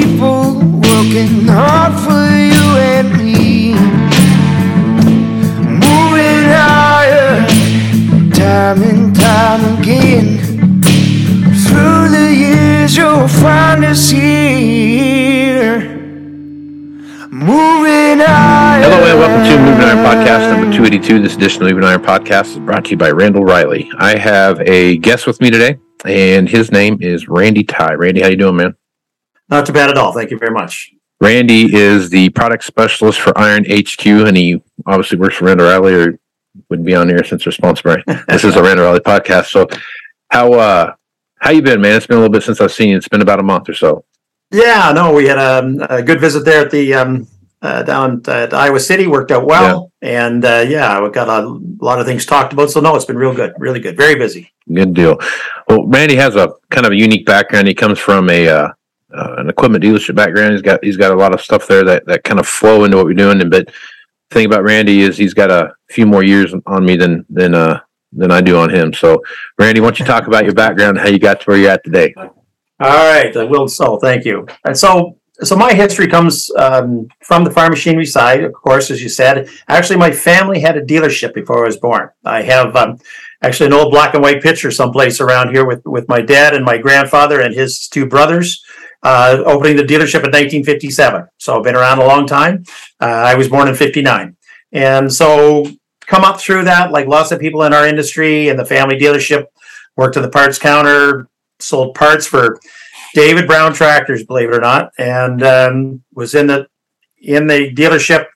people working hard for you and me. Moving higher, time and time again. Through the years, you'll find us here. Moving higher. Hello and welcome to Moving Iron Podcast number 282. This edition of Moving Iron Podcast is brought to you by Randall Reilly. I have a guest with me today, and his name is Randy Tye. Randy, how you doing, man? Not too bad at all. Thank you very much. Randy is the product specialist for Iron HQ, and he obviously works for Randall Reilly, or wouldn't be on here since they're sponsored by. this is a Randall Reilly podcast. So, how uh, how you been, man? It's been a little bit since I've seen you. It's been about a month or so. Yeah, no, we had a, a good visit there at the um, uh, down at Iowa City. Worked out well, and uh, yeah, we got a lot of things talked about. So no, it's been real good, really good, very busy. Good deal. Well, Randy has a kind of a unique background. He comes from a uh, uh, an equipment dealership background. He's got he's got a lot of stuff there that, that kind of flow into what we're doing. And but the thing about Randy is he's got a few more years on me than than uh than I do on him. So, Randy, why don't you talk about your background, how you got to where you're at today? All right, I will. So thank you. And so so my history comes um, from the farm machinery side, of course, as you said. Actually, my family had a dealership before I was born. I have um, actually an old black and white picture someplace around here with with my dad and my grandfather and his two brothers uh, opening the dealership in 1957. So I've been around a long time. Uh, I was born in 59. And so come up through that, like lots of people in our industry and the family dealership, worked at the parts counter, sold parts for David Brown tractors, believe it or not, and um, was in the in the dealership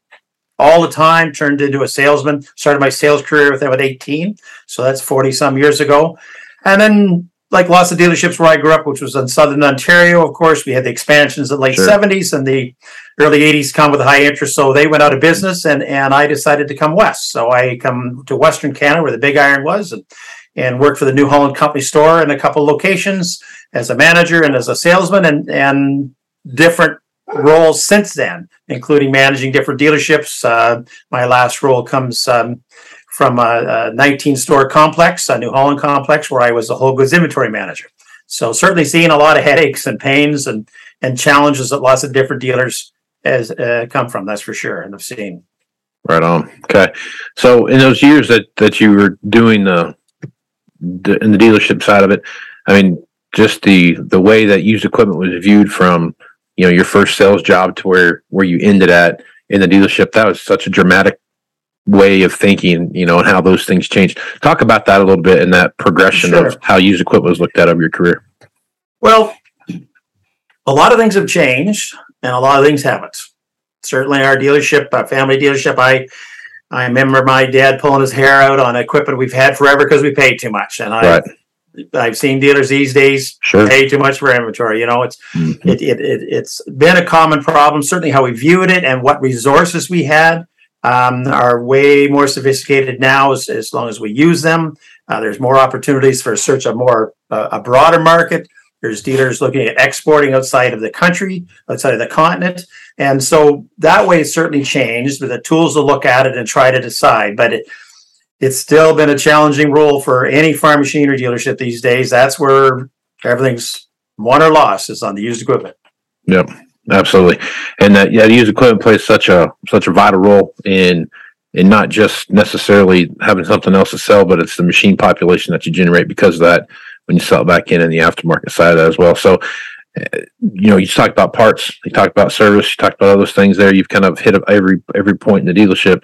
all the time. Turned into a salesman. Started my sales career with them at 18, so that's 40 some years ago. And then, like lots of dealerships where I grew up, which was in southern Ontario, of course, we had the expansions in the late Sure. 70s and the early 80s come with high interest, so they went out of business, and and I decided to come west. So I come to Western Canada, where the Big Iron was, and and worked for the New Holland Company store in a couple locations as a manager and as a salesman, and and different roles since then, including managing different dealerships. Uh, my last role comes um, from a, a 19 store complex, a New Holland complex, where I was the whole goods inventory manager. So certainly seeing a lot of headaches and pains and and challenges that lots of different dealers has uh, come from. That's for sure, and I've seen. Right on. Okay. So in those years that that you were doing the, the in the dealership side of it, I mean, just the the way that used equipment was viewed from you know your first sales job to where where you ended at in the dealership, that was such a dramatic way of thinking, you know, and how those things changed. Talk about that a little bit and that progression Sure. of how used equipment was looked at over your career. Well, a lot of things have changed, and a lot of things haven't. Certainly, our dealership, our family dealership, I I remember my dad pulling his hair out on equipment we've had forever because we paid too much, and I Right. I've seen dealers these days Sure. pay too much for inventory. You know, it's Mhm. it, it, it it's been a common problem. Certainly, how we viewed it and what resources we had um, are way more sophisticated now. As, as long as we use them, uh, there's more opportunities for search a more uh, a broader market. There's dealers looking at exporting outside of the country, outside of the continent, and so that way it's certainly changed. With the tools to look at it and try to decide, but it it's still been a challenging role for any farm machinery dealership these days. That's where everything's won or lost, is on the used equipment. Yep, absolutely. And that yeah, the used equipment plays such a such a vital role in in not just necessarily having something else to sell, but it's the machine population that you generate because of that when you sell it back in in the aftermarket side of that as well. So uh, you know, you talked about parts, you talked about service, you talked about all those things there. You've kind of hit every every point in the dealership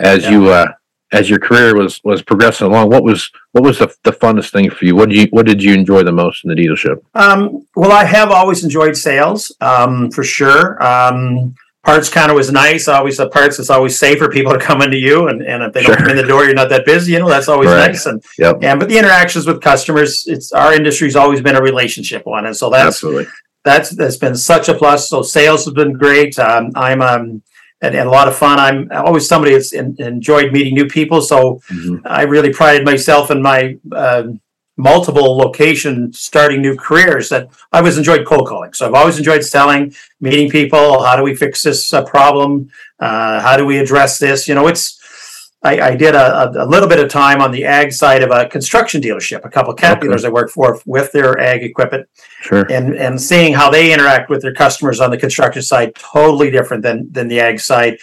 as Yeah. you uh as your career was was progressing along. What was what was the, the funnest thing for you? What did you what did you enjoy the most in the dealership? Um, well, I have always enjoyed sales, um, for sure. Um, parts kind of was nice. Always the parts. It's always safe for people to come into you, and, and if they don't come in the door, you're not that busy. You know, that's always Right. nice. And Yep. and but the interactions with customers, it's our industry's always been a relationship one, and so that's Absolutely. that's that's been such a plus. So sales has been great. Um, I'm um and, and a lot of fun. I'm always somebody that's en- enjoyed meeting new people. So Mhm. I really prided myself in my um multiple location starting new careers that I was enjoyed cold calling. So I've always enjoyed selling, meeting people. How do we fix this uh, problem? Uh, how do we address this? You know, it's I, I did a, a, little bit of time on the ag side of a construction dealership. A couple of cat Okay. dealers I worked for with their ag equipment Sure. and and seeing how they interact with their customers on the construction side totally different than than the ag side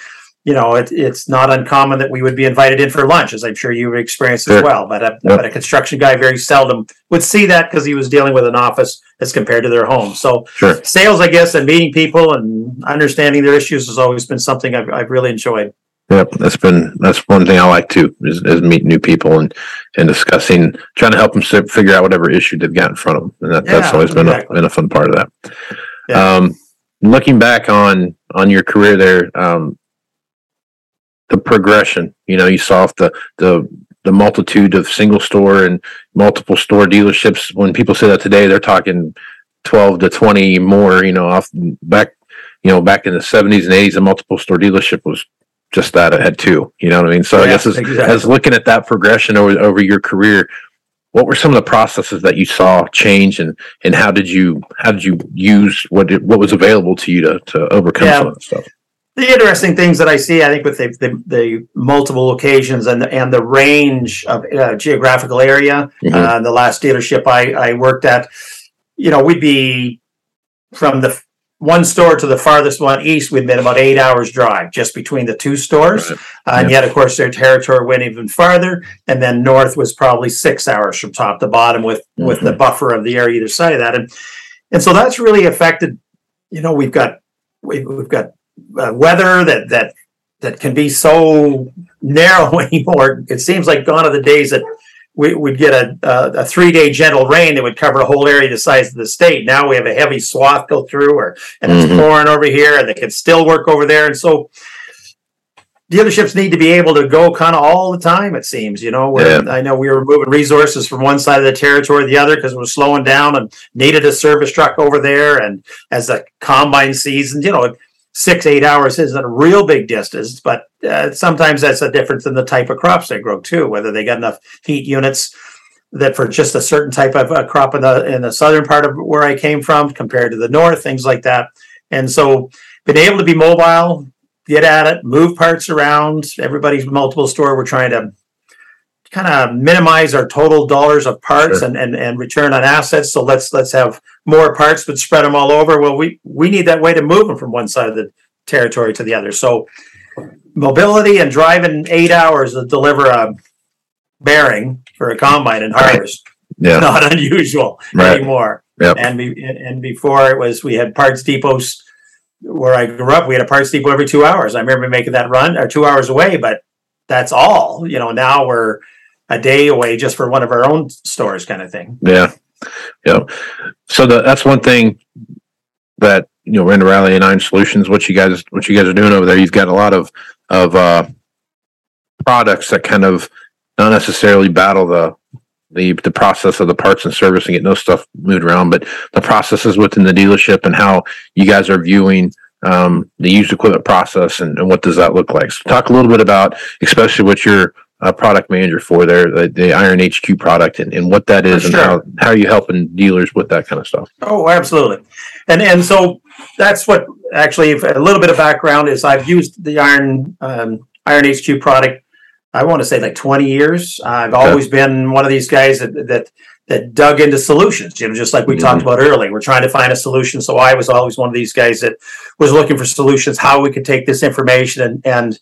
you know it, it's not uncommon that we would be invited in for lunch as i'm sure you've experienced as well but a, Yep. but a construction guy very seldom would see that because he was dealing with an office as compared to their home so Sure. sales i guess and meeting people and understanding their issues has always been something i've, I've really enjoyed Yep, that's been that's one thing I like too is, is meet new people and and discussing, trying to help them figure out whatever issue they've got in front of them, and that, that's Yeah, always been a, been a fun part of that. Yeah. Um, looking back on on your career there, um, the progression, you know, you saw the the the multitude of single store and multiple store dealerships. When people say that today, they're talking twelve to twenty more. You know, off back, you know, back in the seventies and eighties, a multiple store dealership was just that. Had two. You know what I mean? So I guess as, exactly. as looking at that progression over over your career, what were some of the processes that you saw change, and and how did you how did you use what it, what was available to you to to overcome Yeah. some of that stuff? the interesting things that I see, I think, with the, the, the multiple locations and the, and the range of uh, geographical area, Mhm. uh, the last dealership I, I worked at, you know, we'd be from the one store to the farthest one east, we'd been about eight hours drive just between the two stores. Right. Uh, and yet, of course, their territory went even farther. And then north was probably six hours from top to bottom with, with the buffer of the air either side of that. And, and so that's really affected, you know, we've got, we've, we've got uh, weather that that that can be so narrow anymore. It seems like gone are the days that we would get a, a, a three day gentle rain that would cover a whole area the size of the state. Now we have a heavy swath go through, or and it's Mhm. pouring over here, and they can still work over there. And so dealerships need to be able to go kind of all the time. It seems, you know. Where I know we were moving resources from one side of the territory to the other because it was slowing down and needed a service truck over there. And as the combine season, you know, six eight hours isn't a real big distance, but uh, sometimes that's a difference in the type of crops they grow too. Whether they got enough heat units that for just a certain type of crop in the in the southern part of where I came from compared to the north, things like that. And so, being able to be mobile, get at it, move parts around. Everybody's multiple store. We're trying to kind of minimize our total dollars of parts Sure. and, and and return on assets. So let's let's have more parts, but spread them all over. Well, we we need that way to move them from one side of the territory to the other. So mobility and driving eight hours to deliver a bearing for a combine and harvest Yeah, not unusual Right. anymore. Yep. And, be, and before it was we had parts depots where I grew up. We had a parts depot every two hours. I remember making that run or two hours away, but that's all. You know, now we're a day away just for one of our own stores, kind of thing. yeah, yeah. So the, that's one thing that you know, Randall Reilly and Iron Solutions. What you guys, what you guys are doing over there? You've got a lot of of uh, products that kind of not necessarily battle the the the process of the parts and service and getting those stuff moved around, but the processes within the dealership and how you guys are viewing um, the used equipment process and, and what does that look like. So talk a little bit about, especially what your uh, product manager for there, the, the Iron HQ product, and, and what that is, For and sure. how how are you helping dealers with that kind of stuff. Oh, absolutely. And and so that's what actually a little bit of background is I've used the Iron um, Iron HQ product. I want to say like 20 years. I've always been one of these guys that, that that dug into solutions, you know, just like we talked about earlier. We're trying to find a solution. So I was always one of these guys that was looking for solutions, how we could take this information and and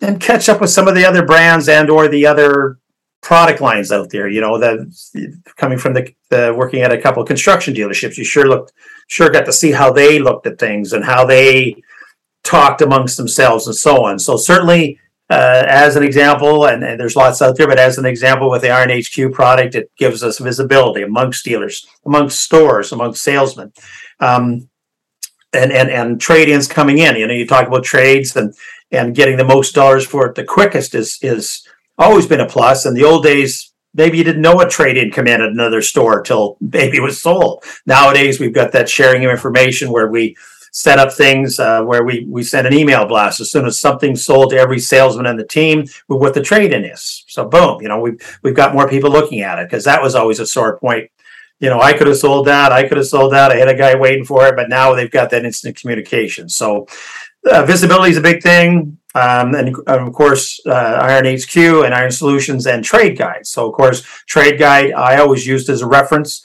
and catch up with some of the other brands and or the other product lines out there. You know, that coming from the, the working at a couple of construction dealerships, you sure looked sure got to see how they looked at things and how they talked amongst themselves and so on. So certainly uh, as an example, and, and, there's lots out there, but as an example with the Iron HQ product, it gives us visibility amongst dealers, amongst stores, amongst salesmen, um, and and and trade-ins coming in. You know, you talk about trades and and getting the most dollars for it the quickest is is always been a plus. In the old days, maybe you didn't know a trade-in come in at another store till baby was sold. Nowadays, we've got that sharing of information where we set up things uh, where we we send an email blast as soon as something's sold to every salesman in the team with what the trade-in is. So boom, you know we've we've got more people looking at it because that was always a sore point. You know, I could have sold that, I could have sold that. I had a guy waiting for it, but now they've got that instant communication. So uh, visibility is a big thing. Um, and, of course, uh, Iron HQ and Iron Solutions and Trade Guide. So, of course, Trade Guide I always used as a reference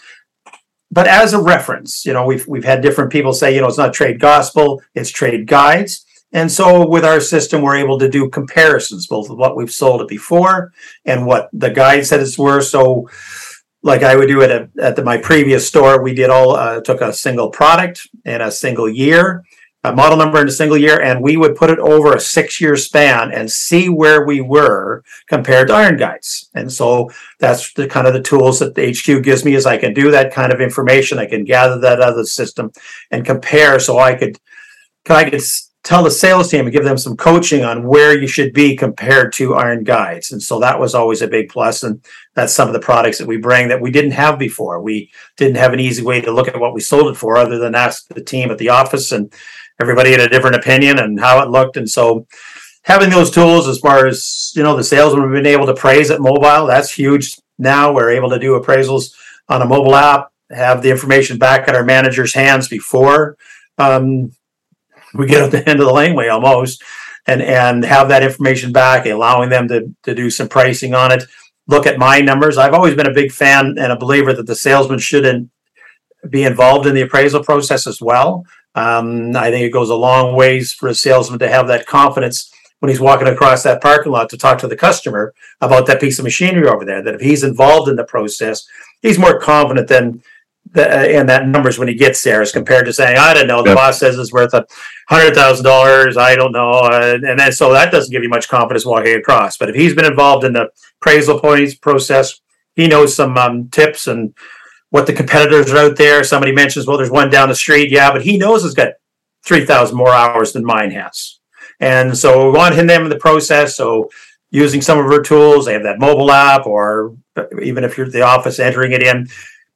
but as a reference, you know, we've we've had different people say, you know, it's not trade gospel, it's trade guides. And so with our system, we're able to do comparisons, both of what we've sold it before and what the guide said it's worth. So like I would do at, at the, my previous store, we did all uh, took a single product and a single year a model number in a single year, and we would put it over a six year span and see where we were compared to iron guides. And so that's the kind of the tools that the HQ gives me is I can do that kind of information. I can gather that the system and compare so I could I could tell the sales team and give them some coaching on where you should be compared to iron guides. And so that was always a big plus. And that's some of the products that we bring that we didn't have before. We didn't have an easy way to look at what we sold it for other than ask the team at the office and everybody had a different opinion and how it looked. And so having those tools as far as, you know, the salesman have been able to praise it mobile, that's huge. Now we're able to do appraisals on a mobile app, have the information back at our manager's hands before um, we get at the end of the laneway almost and and have that information back, allowing them to, to do some pricing on it. Look at my numbers. I've always been a big fan and a believer that the salesman shouldn't be involved in the appraisal process as well. Um, I think it goes a long ways for a salesman to have that confidence when he's walking across that parking lot to talk to the customer about that piece of machinery over there. That if he's involved in the process, he's more confident than the, uh, in that numbers when he gets there, as compared to saying, "I don't know, the yep. boss says it's worth a hundred thousand dollars. I don't know," uh, and then so that doesn't give you much confidence walking across. But if he's been involved in the appraisal points process, he knows some um, tips and what the competitors are out there. Somebody mentions, well, there's one down the street. Yeah, but he knows it's got 3,000 more hours than mine has. And so we want him in the process. So using some of our tools, they have that mobile app, or even if you're at the office entering it in,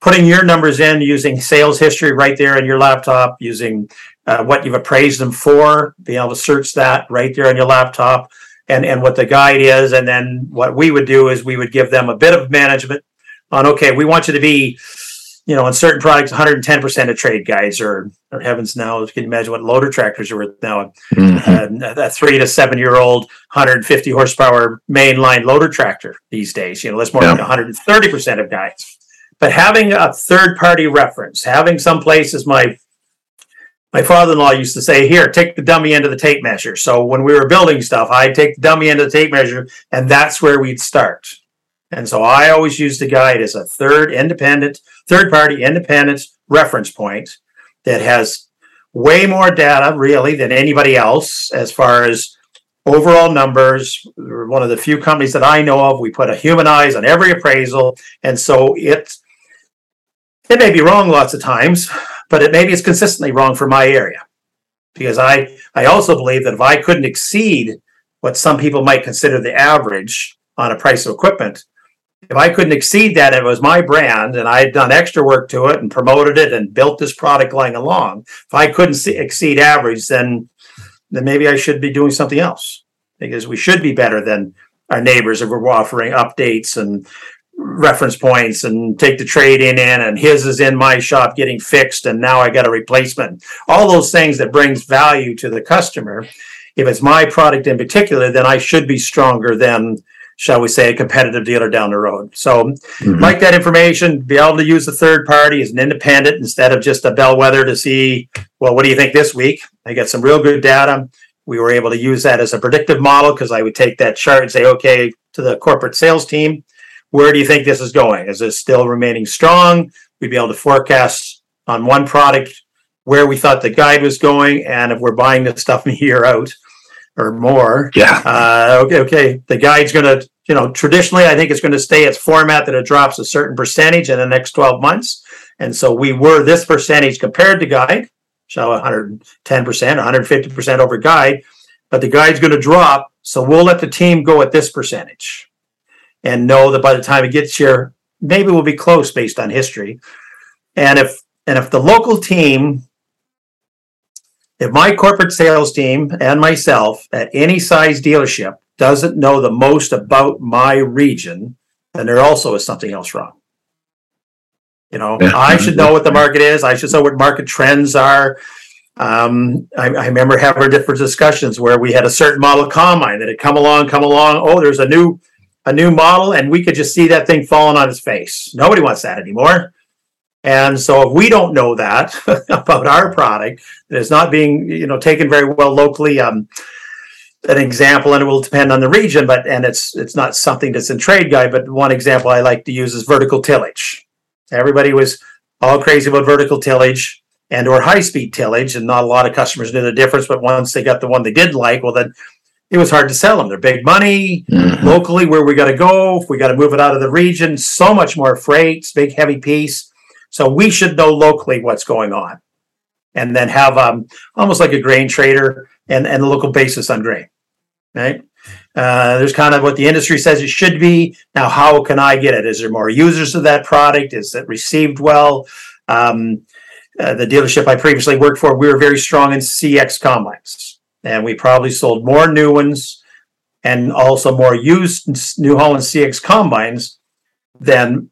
putting your numbers in using sales history right there in your laptop, using uh, what you've appraised them for, being able to search that right there on your laptop, and, and what the guide is. And then what we would do is we would give them a bit of management on, okay, we want you to be you know, on certain products, 110% of trade guides or, or heavens now, can you imagine what loader tractors are worth now. Mm-hmm. Uh, a three to seven year old, 150 horsepower mainline loader tractor these days, you know, that's more yeah. 130% of guides. But having a third party reference, having some places, my my father-in-law used to say, "Here, take the dummy end of the tape measure." So when we were building stuff, I'd take the dummy end of the tape measure, and that's where we'd start. And so I always use the guide as a third independent, third party independent reference point that has way more data really than anybody else as far as overall numbers. We're one of the few companies that I know of. We put a human eyes on every appraisal. And so it it may be wrong lots of times, but it maybe it's consistently wrong for my area. Because I I also believe that if I couldn't exceed what some people might consider the average on a price of equipment, if I couldn't exceed that, it was my brand, and I had done extra work to it and promoted it and built this product line along. If I couldn't see, exceed average, then then maybe I should be doing something else because we should be better than our neighbors if we're offering updates and reference points and take the trade in in and his is in my shop getting fixed and now I got a replacement. All those things that brings value to the customer. If it's my product in particular, then I should be stronger than shall we say, a competitive dealer down the road. So, mm-hmm. like that information, be able to use a third party as an independent instead of just a bellwether to see, well, what do you think this week? I get some real good data. We were able to use that as a predictive model because I would take that chart and say, okay, to the corporate sales team, where do you think this is going? Is this still remaining strong? We'd be able to forecast on one product where we thought the guide was going, and if we're buying the stuff a year out or more. Yeah. Uh, okay. Okay. The guide's going to, you know, traditionally, I think it's going to stay its format that it drops a certain percentage in the next 12 months. And so we were this percentage compared to guide, so 110%, 150% over guide, but the guide's going to drop. So we'll let the team go at this percentage and know that by the time it gets here, maybe we'll be close based on history. And if and if the local team, if my corporate sales team and myself at any size dealership doesn't know the most about my region, then there also is something else wrong. You know. I should know what the market is. I should know what market trends are. Um, I, I, remember having different discussions where we had a certain model combine that had come along, come along. Oh, there's a new a new model and we could just see that thing falling on its face. Nobody wants that anymore. And so if we don't know that about our product that is not being, you know, taken very well locally, um, an example, and it will depend on the region, but and it's it's not something that's in trade guide, but one example I like to use is vertical tillage. Everybody was all crazy about vertical tillage and or high speed tillage, and not a lot of customers knew the difference. But once they got the one they did like, well then it was hard to sell them. They're big money mm-hmm. locally. Where we got to go, if we got to move it out of the region, so much more freight, big heavy piece. So we should know locally what's going on, and then have um, almost like a grain trader and and a local basis on grain. Right? Uh, there's kind of what the industry says it should be. Now, how can I get it? Is there more users of that product? Is it received well? Um, uh, the dealership I previously worked for, we were very strong in CX combines and we probably sold more new ones and also more used New Holland CX combines than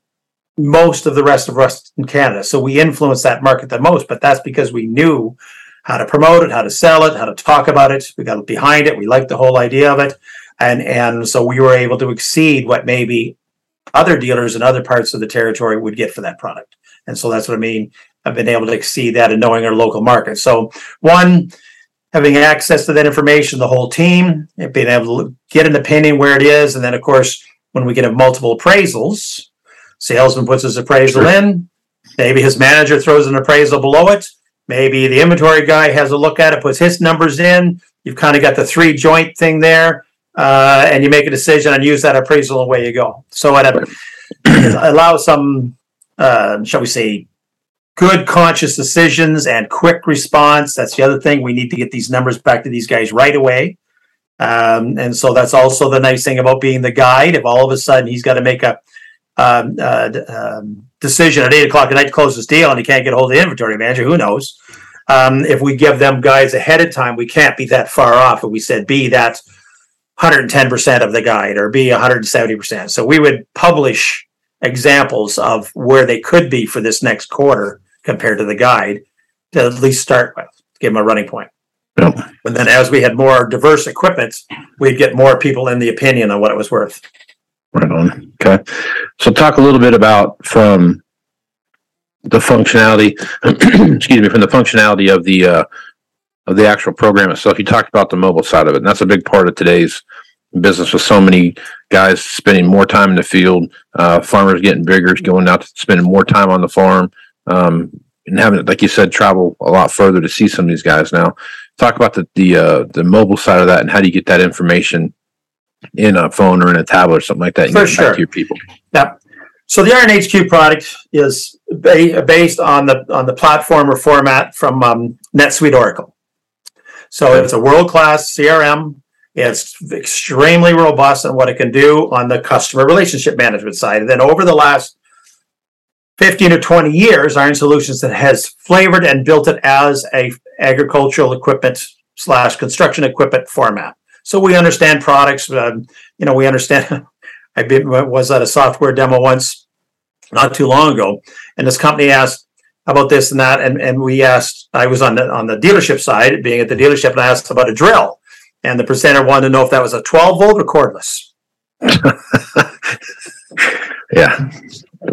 most of the rest of Western Canada. So we influenced that market the most, but that's because we knew how to promote it, how to sell it, how to talk about it. We got behind it. We liked the whole idea of it. And and so we were able to exceed what maybe other dealers in other parts of the territory would get for that product. And so that's what I mean. I've been able to exceed that in knowing our local market. So one, having access to that information, the whole team, being able to get an opinion where it is. And then, of course, when we get have multiple appraisals, salesman puts his appraisal sure. in, maybe his manager throws an appraisal below it, maybe the inventory guy has a look at it, puts his numbers in. You've kind of got the three joint thing there, uh, and you make a decision and use that appraisal, and away you go. So it, it allows some, uh, shall we say, good conscious decisions and quick response. That's the other thing. We need to get these numbers back to these guys right away. Um, and so that's also the nice thing about being the guide. If all of a sudden he's got to make a um, uh, um, decision at eight o'clock at night to close this deal and he can't get a hold of the inventory manager, who knows? Um, if we give them guides ahead of time, we can't be that far off. If we said be that 110% of the guide or be 170%. So we would publish examples of where they could be for this next quarter compared to the guide to at least start with, give them a running point. Yep. And then as we had more diverse equipment, we'd get more people in the opinion on what it was worth. Right on. Okay. So talk a little bit about from the functionality, excuse me, from the functionality of the uh, of the actual program itself. You talked about the mobile side of it, and that's a big part of today's business with so many guys spending more time in the field, uh, farmers getting bigger, going out to spending more time on the farm, um, and having, like you said, travel a lot further to see some of these guys. Now, talk about the the uh, the mobile side of that, and how do you get that information in a phone or in a tablet or something like that? For sure, to your people. Yeah. So the HQ product is ba- based on the on the platform or format from um, NetSuite Oracle. So it's a world class CRM it's extremely robust in what it can do on the customer relationship management side. And then over the last 15 to 20 years, Iron Solutions has flavored and built it as a agricultural equipment slash construction equipment format. So we understand products. Uh, you know, we understand. I was at a software demo once, not too long ago, and this company asked about this and that, and, and we asked. I was on the on the dealership side, being at the dealership, and I asked about a drill and the presenter wanted to know if that was a 12 volt or cordless. yeah.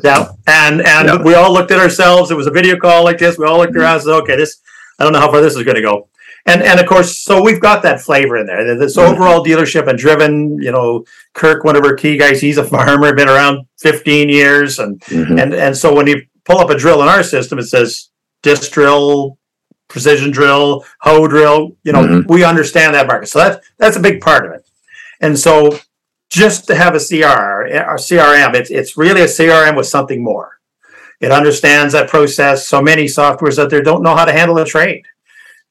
Yeah, and and Yeah. we all looked at ourselves. It was a video call like this. We all looked around. and said, "Okay, this. I don't know how far this is going to go." And and of course, so we've got that flavor in there. This Mhm. overall dealership and driven. You know, Kirk, one of our key guys, he's a farmer, been around 15 years, and Mhm. and and so when you pull up a drill in our system, it says disc drill, precision drill, hoe drill. You know, Mhm. we understand that market, so that's that's a big part of it. And so, just to have a CR or CRM, it's it's really a CRM with something more. It understands that process. So many softwares out there don't know how to handle a trade.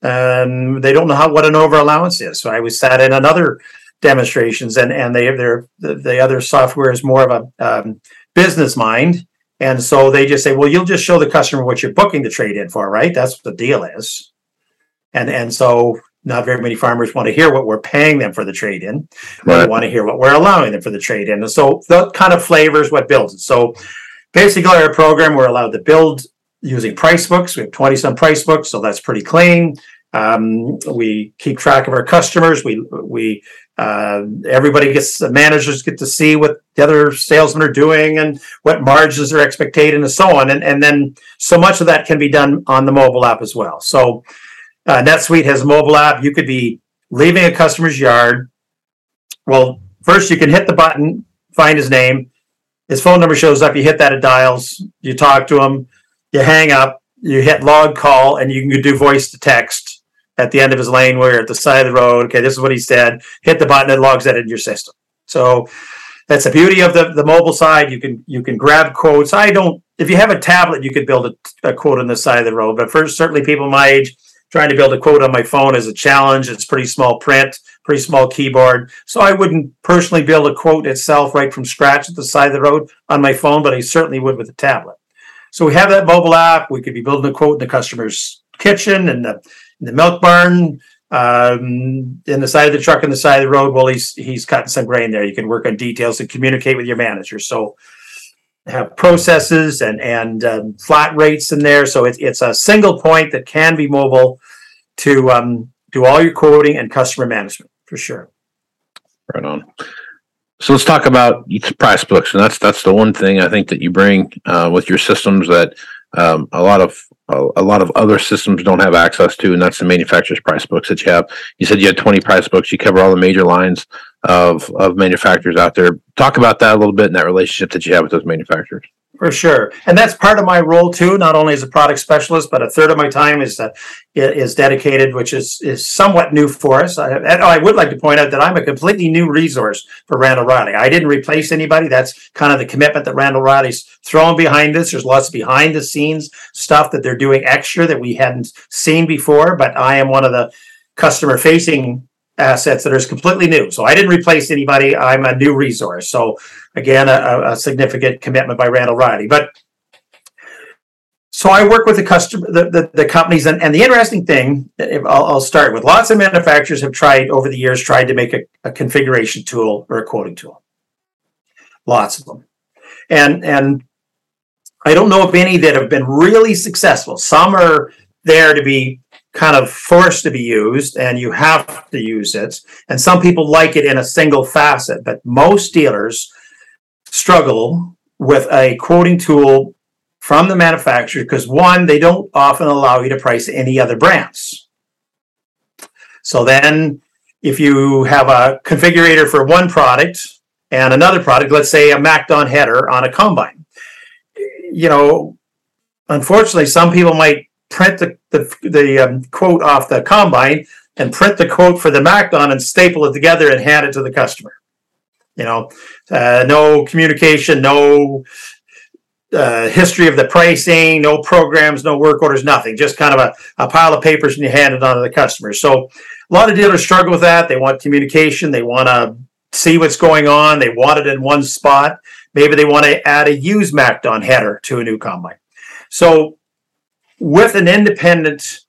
Um, they don't know how what an over allowance is. So I was sat in another demonstrations, and and they they're the, the other software is more of a um, business mind, and so they just say, well, you'll just show the customer what you're booking the trade in for, right? That's what the deal is, and and so not very many farmers want to hear what we're paying them for the trade in. They want to hear what we're allowing them for the trade in, and so that kind of flavors what builds it. So basically, our program we're allowed to build using price books. We have 20 some price books, so that's pretty clean. Um, we keep track of our customers. We we uh, everybody gets the managers get to see what the other salesmen are doing and what margins are expected and so on. And and then so much of that can be done on the mobile app as well. So uh, NetSuite has a mobile app. You could be leaving a customer's yard. Well, first you can hit the button, find his name. His phone number shows up. You hit that, it dials. You talk to him. You hang up. You hit log call, and you can do voice to text at the end of his lane where you're at the side of the road. Okay, this is what he said. Hit the button, it logs that into your system. So that's the beauty of the, the mobile side. You can you can grab quotes. I don't. If you have a tablet, you could build a, a quote on the side of the road. But for certainly people my age, trying to build a quote on my phone is a challenge. It's pretty small print, pretty small keyboard. So I wouldn't personally build a quote itself right from scratch at the side of the road on my phone, but I certainly would with a tablet. So we have that mobile app. We could be building a quote in the customer's kitchen and the, the milk barn, um, in the side of the truck, in the side of the road. while he's he's cutting some grain there. You can work on details and communicate with your manager. So have processes and and um, flat rates in there. So it's it's a single point that can be mobile to um, do all your quoting and customer management for sure. Right on. So let's talk about price books, and that's that's the one thing I think that you bring uh, with your systems that um, a lot of a, lot of other systems don't have access to, and that's the manufacturer's price books that you have. You said you had twenty price books. You cover all the major lines of of manufacturers out there. Talk about that a little bit and that relationship that you have with those manufacturers. For sure, and that's part of my role too. Not only as a product specialist, but a third of my time is uh, is dedicated, which is is somewhat new for us. I, I would like to point out that I'm a completely new resource for Randall Reilly. I didn't replace anybody. That's kind of the commitment that Randall Reilly's throwing behind this. There's lots of behind the scenes stuff that they're doing extra that we hadn't seen before. But I am one of the customer facing assets that is completely new. So I didn't replace anybody. I'm a new resource. So again, a, a- a significant commitment by Randall Reilly. But so I work with the customer, the, the, the companies, and, and the interesting thing, I'll, I'll start with lots of manufacturers have tried over the years, tried to make a, a configuration tool or a quoting tool. Lots of them. And and I don't know of any that have been really successful. Some are there to be kind of forced to be used and you have to use it. And some people like it in a single facet, but most dealers struggle with a quoting tool from the manufacturer because one, they don't often allow you to price any other brands. So then if you have a configurator for one product and another product, let's say a MacDon header on a combine, you know, unfortunately, some people might print the, the, the um, quote off the combine and print the quote for the MacDon and staple it together and hand it to the customer. You know, uh, no communication, no uh, history of the pricing, no programs, no work orders, nothing. Just kind of a, a pile of papers and you hand it on to the customer. So a lot of dealers struggle with that. They want communication. They want to see what's going on. They want it in one spot. Maybe they want to add a used MacDon header to a new combine. So with an independent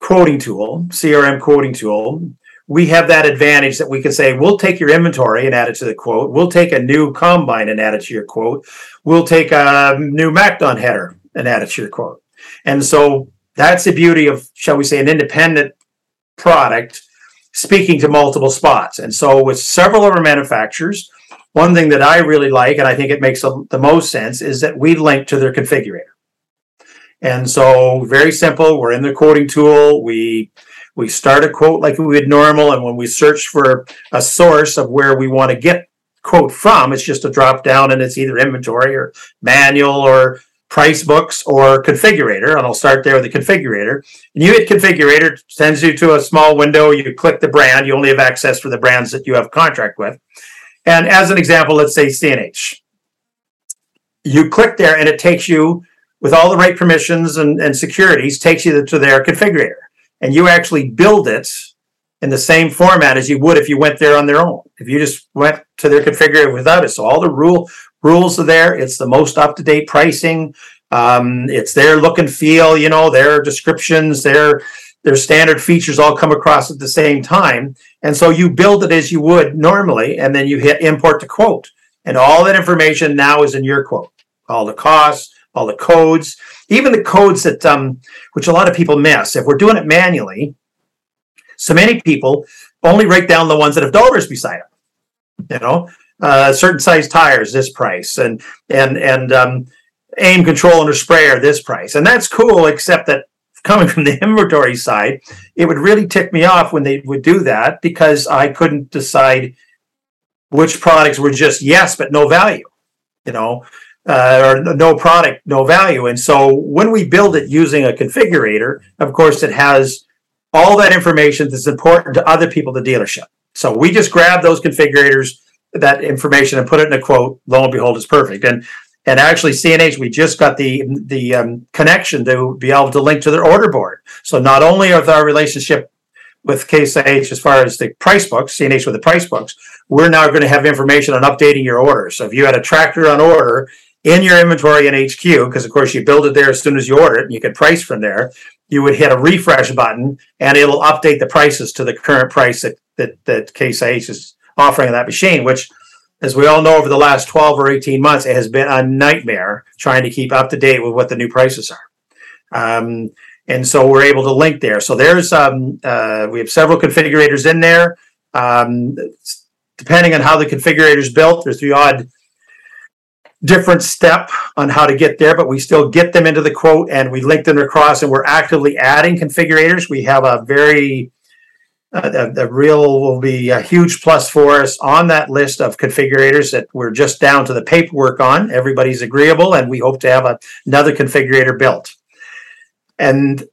quoting tool, CRM quoting tool, we have that advantage that we can say, we'll take your inventory and add it to the quote. We'll take a new combine and add it to your quote. We'll take a new MacDon header and add it to your quote. And so that's the beauty of, shall we say, an independent product speaking to multiple spots. And so with several of our manufacturers, one thing that I really like, and I think it makes the most sense, is that we link to their configurator. And so, very simple. We're in the quoting tool. We we start a quote like we would normal, and when we search for a source of where we want to get quote from, it's just a drop down, and it's either inventory or manual or price books or configurator. And I'll start there with the configurator. And you hit configurator, sends you to a small window. You click the brand. You only have access for the brands that you have contract with. And as an example, let's say CNH. You click there, and it takes you with all the right permissions and, and securities, takes you to their configurator and you actually build it in the same format as you would if you went there on their own. If you just went to their configurator without it, so all the rule rules are there. It's the most up to date pricing. Um, it's their look and feel. You know their descriptions, their their standard features all come across at the same time. And so you build it as you would normally, and then you hit import to quote, and all that information now is in your quote. All the costs, all the codes, even the codes that um, which a lot of people miss. If we're doing it manually, so many people only write down the ones that have dollars beside them. You know, uh, certain size tires, this price, and and and um, aim control under sprayer, this price, and that's cool. Except that coming from the inventory side, it would really tick me off when they would do that because I couldn't decide which products were just yes but no value. You know, uh, or no product, no value. And so when we build it using a configurator, of course, it has all that information that's important to other people, the dealership. So we just grab those configurators, that information, and put it in a quote. Lo and behold, it's perfect. And and actually, CNH, we just got the the um, connection to be able to link to their order board. So not only is our relationship with IH as far as the price books, CNH with the price books, we're now going to have information on updating your order. So if you had a tractor on order in your inventory in HQ, because of course you build it there as soon as you order it and you can price from there, you would hit a refresh button and it'll update the prices to the current price that, that, that Case IH is offering on that machine, which as we all know over the last 12 or 18 months, it has been a nightmare trying to keep up to date with what the new prices are. Um, and so we're able to link there. So there's um, uh, we have several configurators in there. Um, depending on how the configurator is built, there's the odd different step on how to get there, but we still get them into the quote and we link them across and we're actively adding configurators. We have a very, uh, the, real will be a huge plus for us on that list of configurators that we're just down to the paperwork on. Everybody's agreeable and we hope to have a, another configurator built. And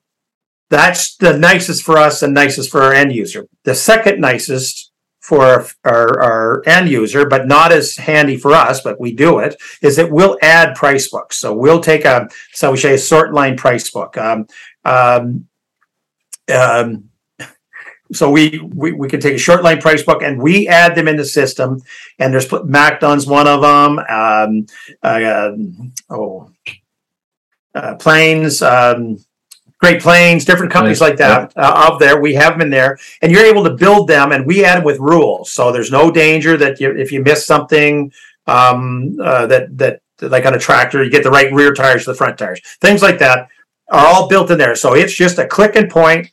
that's the nicest for us and nicest for our end user. The second nicest for our, our, end user, but not as handy for us, but we do it, is that we'll add price books. So we'll take a, so we say a sort line price book. Um, um, um, so we, we we can take a short line price book and we add them in the system. And there's MacDon's one of them. Um, uh, oh, uh, planes. Um, Great Plains, different companies like that uh, out there. We have them in there, and you're able to build them, and we add them with rules. So there's no danger that you, if you miss something, um, uh, that that like on a tractor, you get the right rear tires to the front tires. Things like that are all built in there. So it's just a click and point.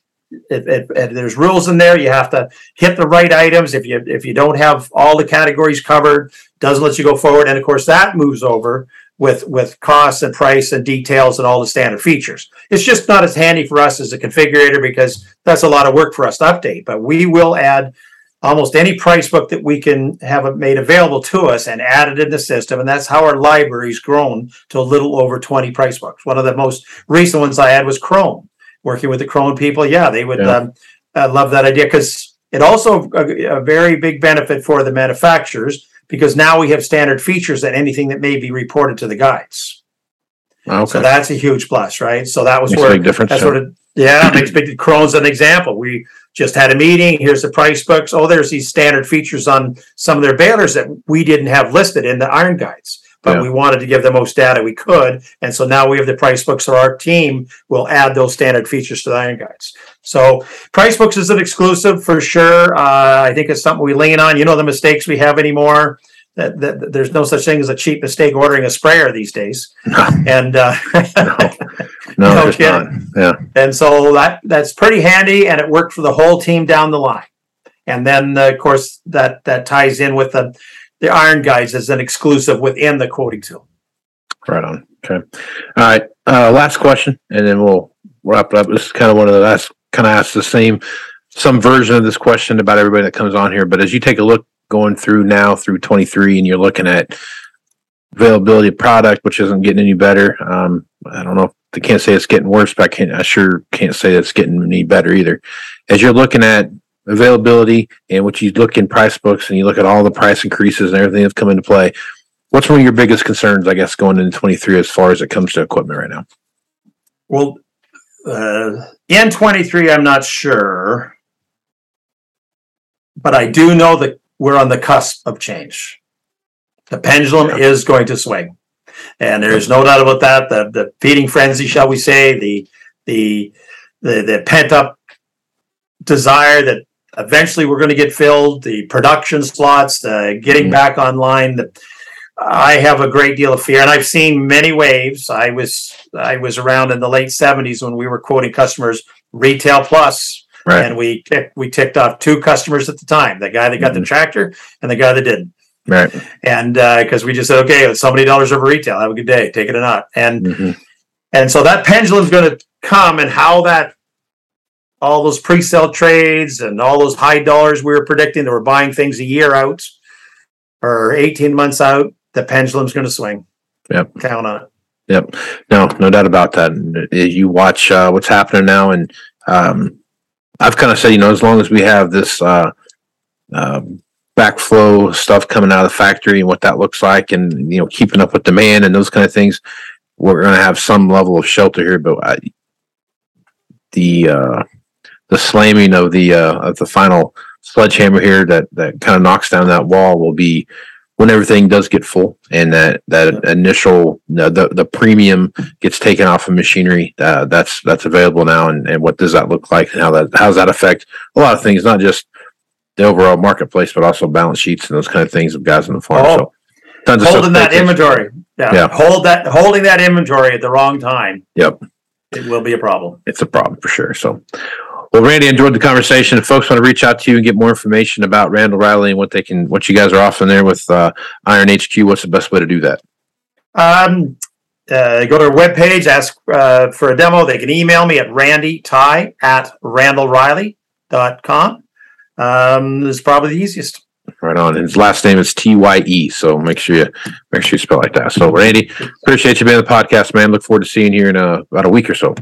It, it, it, there's rules in there. You have to hit the right items. If you if you don't have all the categories covered, doesn't let you go forward. And of course, that moves over with with costs and price and details and all the standard features. It's just not as handy for us as a configurator because that's a lot of work for us to update. But we will add almost any price book that we can have made available to us and add it in the system. And that's how our library's grown to a little over 20 price books. One of the most recent ones I had was Krone. Working with the Krone people, yeah, they would yeah. Um, uh, love that idea because it also a, a very big benefit for the manufacturers because now we have standard features and anything that may be reported to the guides. Okay. So that's a huge plus, right? So that was makes where big difference. That's sort of yeah, makes big. Krone's an example. We just had a meeting. Here's the price books. Oh, there's these standard features on some of their balers that we didn't have listed in the iron guides, but yeah. we wanted to give the most data we could, and so now we have the price books. So our team will add those standard features to the iron guides. So price books is an exclusive for sure. Uh, I think it's something we lean on. You know the mistakes we have anymore. That, that, there's no such thing as a cheap mistake ordering a sprayer these days. No. And uh, no, no, no not. Yeah. And so that that's pretty handy, and it worked for the whole team down the line. And then, uh, of course, that that ties in with the the iron guides as an exclusive within the quoting tool. Right on. Okay. All right. Uh, last question, and then we'll wrap it up. This is kind of one of the last kind of ask the same, some version of this question about everybody that comes on here. But as you take a look going through now through 23, and you're looking at availability of product, which isn't getting any better. Um, I don't know I can't say it's getting worse, but I can't. I sure can't say it's getting any better either. As you're looking at availability and what you look in price books and you look at all the price increases and everything that's come into play, what's one of your biggest concerns, I guess, going into 23 as far as it comes to equipment right now? Well, uh, in 23, I'm not sure, but I do know that we're on the cusp of change. The pendulum Yeah. is going to swing, and there's no doubt about that. The the feeding frenzy, shall we say, the the the, the pent up desire that eventually we're going to get filled, the production slots, the getting Mhm. back online. The, I have a great deal of fear, and I've seen many waves. I was I was around in the late '70s when we were quoting customers retail plus, Right. and we ticked, we ticked off two customers at the time: the guy that got the tractor and the guy that didn't. Right. And because we just said, okay, it's so many dollars over retail. Have a good day. Take it or not. And Mhm. and so that pendulum's going to come, and how that all those pre-sale trades and all those high dollars we were predicting that we're buying things a year out or 18 months out, the pendulum's going to swing. Yep. Count on it. Yep. No, no doubt about that. Uh, you watch uh, what's happening now, and um, I've kind of said, you know, as long as we have this uh, um, backflow stuff coming out of the factory and what that looks like, and you know, keeping up with demand and those kind of things, we're going to have some level of shelter here. But I, the uh, the slamming of the uh, of the final sledgehammer here that that kind of knocks down that wall will be when everything does get full and that that initial the the, the premium gets taken off of machinery uh, that's that's available now and, and what does that look like and how that how does that affect a lot of things not just the overall marketplace but also balance sheets and those kind of things of guys on the farm Oh. so tons Holding that pay attention to. inventory. Yeah. Yeah. Hold that holding that inventory at the wrong time. Yep. It will be a problem. it's a problem for sure. So, well, Randy, enjoyed the conversation. If folks want to reach out to you and get more information about Randall Reilly and what they can, what you guys are offering there with uh, Iron HQ, what's the best way to do that? Um, uh, go to our webpage, ask uh, for a demo. They can email me at randy tye at randallreilly.com. Um, is probably the easiest. Right on. His last name is T Y E, so make sure you make sure you spell like that. So, Randy, appreciate you being on the podcast, man. Look forward to seeing you here in uh, about a week or so.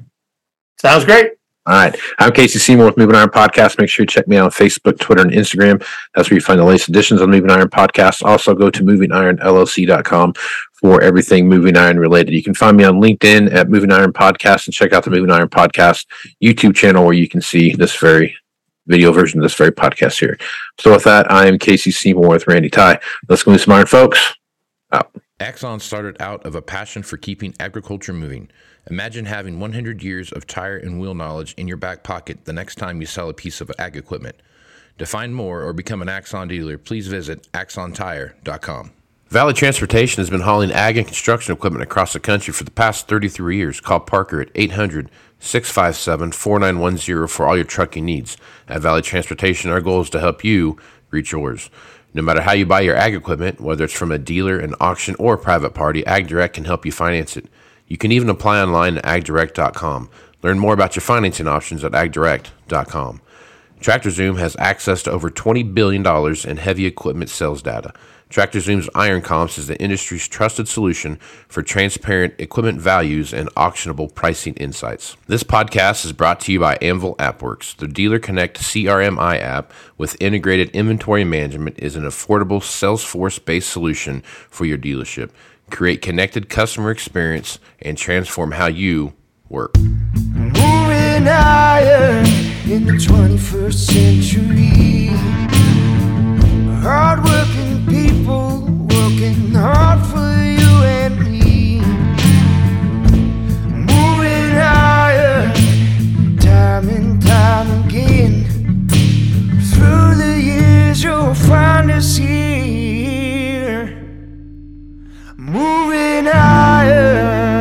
Sounds great. All right. I'm Casey Seymour with Moving Iron Podcast. Make sure you check me out on Facebook, Twitter, and Instagram. That's where you find the latest editions on the Moving Iron Podcast. Also, go to movingironllc.com for everything Moving Iron related. You can find me on LinkedIn at Moving Iron Podcast and check out the Moving Iron Podcast YouTube channel where you can see this very video version of this very podcast here. So, with that, I am Casey Seymour with Randy Tye. Let's go some iron, folks. Axon started out of a passion for keeping agriculture moving. Imagine having 100 years of tire and wheel knowledge in your back pocket the next time you sell a piece of ag equipment. To find more or become an Axon dealer, please visit axontire.com. Valley Transportation has been hauling ag and construction equipment across the country for the past 33 years. Call Parker at 800 657 4910 for all your trucking needs. At Valley Transportation, our goal is to help you reach yours. No matter how you buy your ag equipment, whether it's from a dealer, an auction, or a private party, AgDirect can help you finance it. You can even apply online at agdirect.com. Learn more about your financing options at agdirect.com. TractorZoom has access to over $20 billion in heavy equipment sales data. TractorZoom's Iron Comps is the industry's trusted solution for transparent equipment values and auctionable pricing insights. This podcast is brought to you by Anvil AppWorks. The Dealer Connect CRMI app with integrated inventory management is an affordable Salesforce-based solution for your dealership create connected customer experience, and transform how you work. Moving higher in the 21st century. Hardworking people working hard for you and me. Moving higher, time and time again. Through the years, you'll find us here. Moving higher.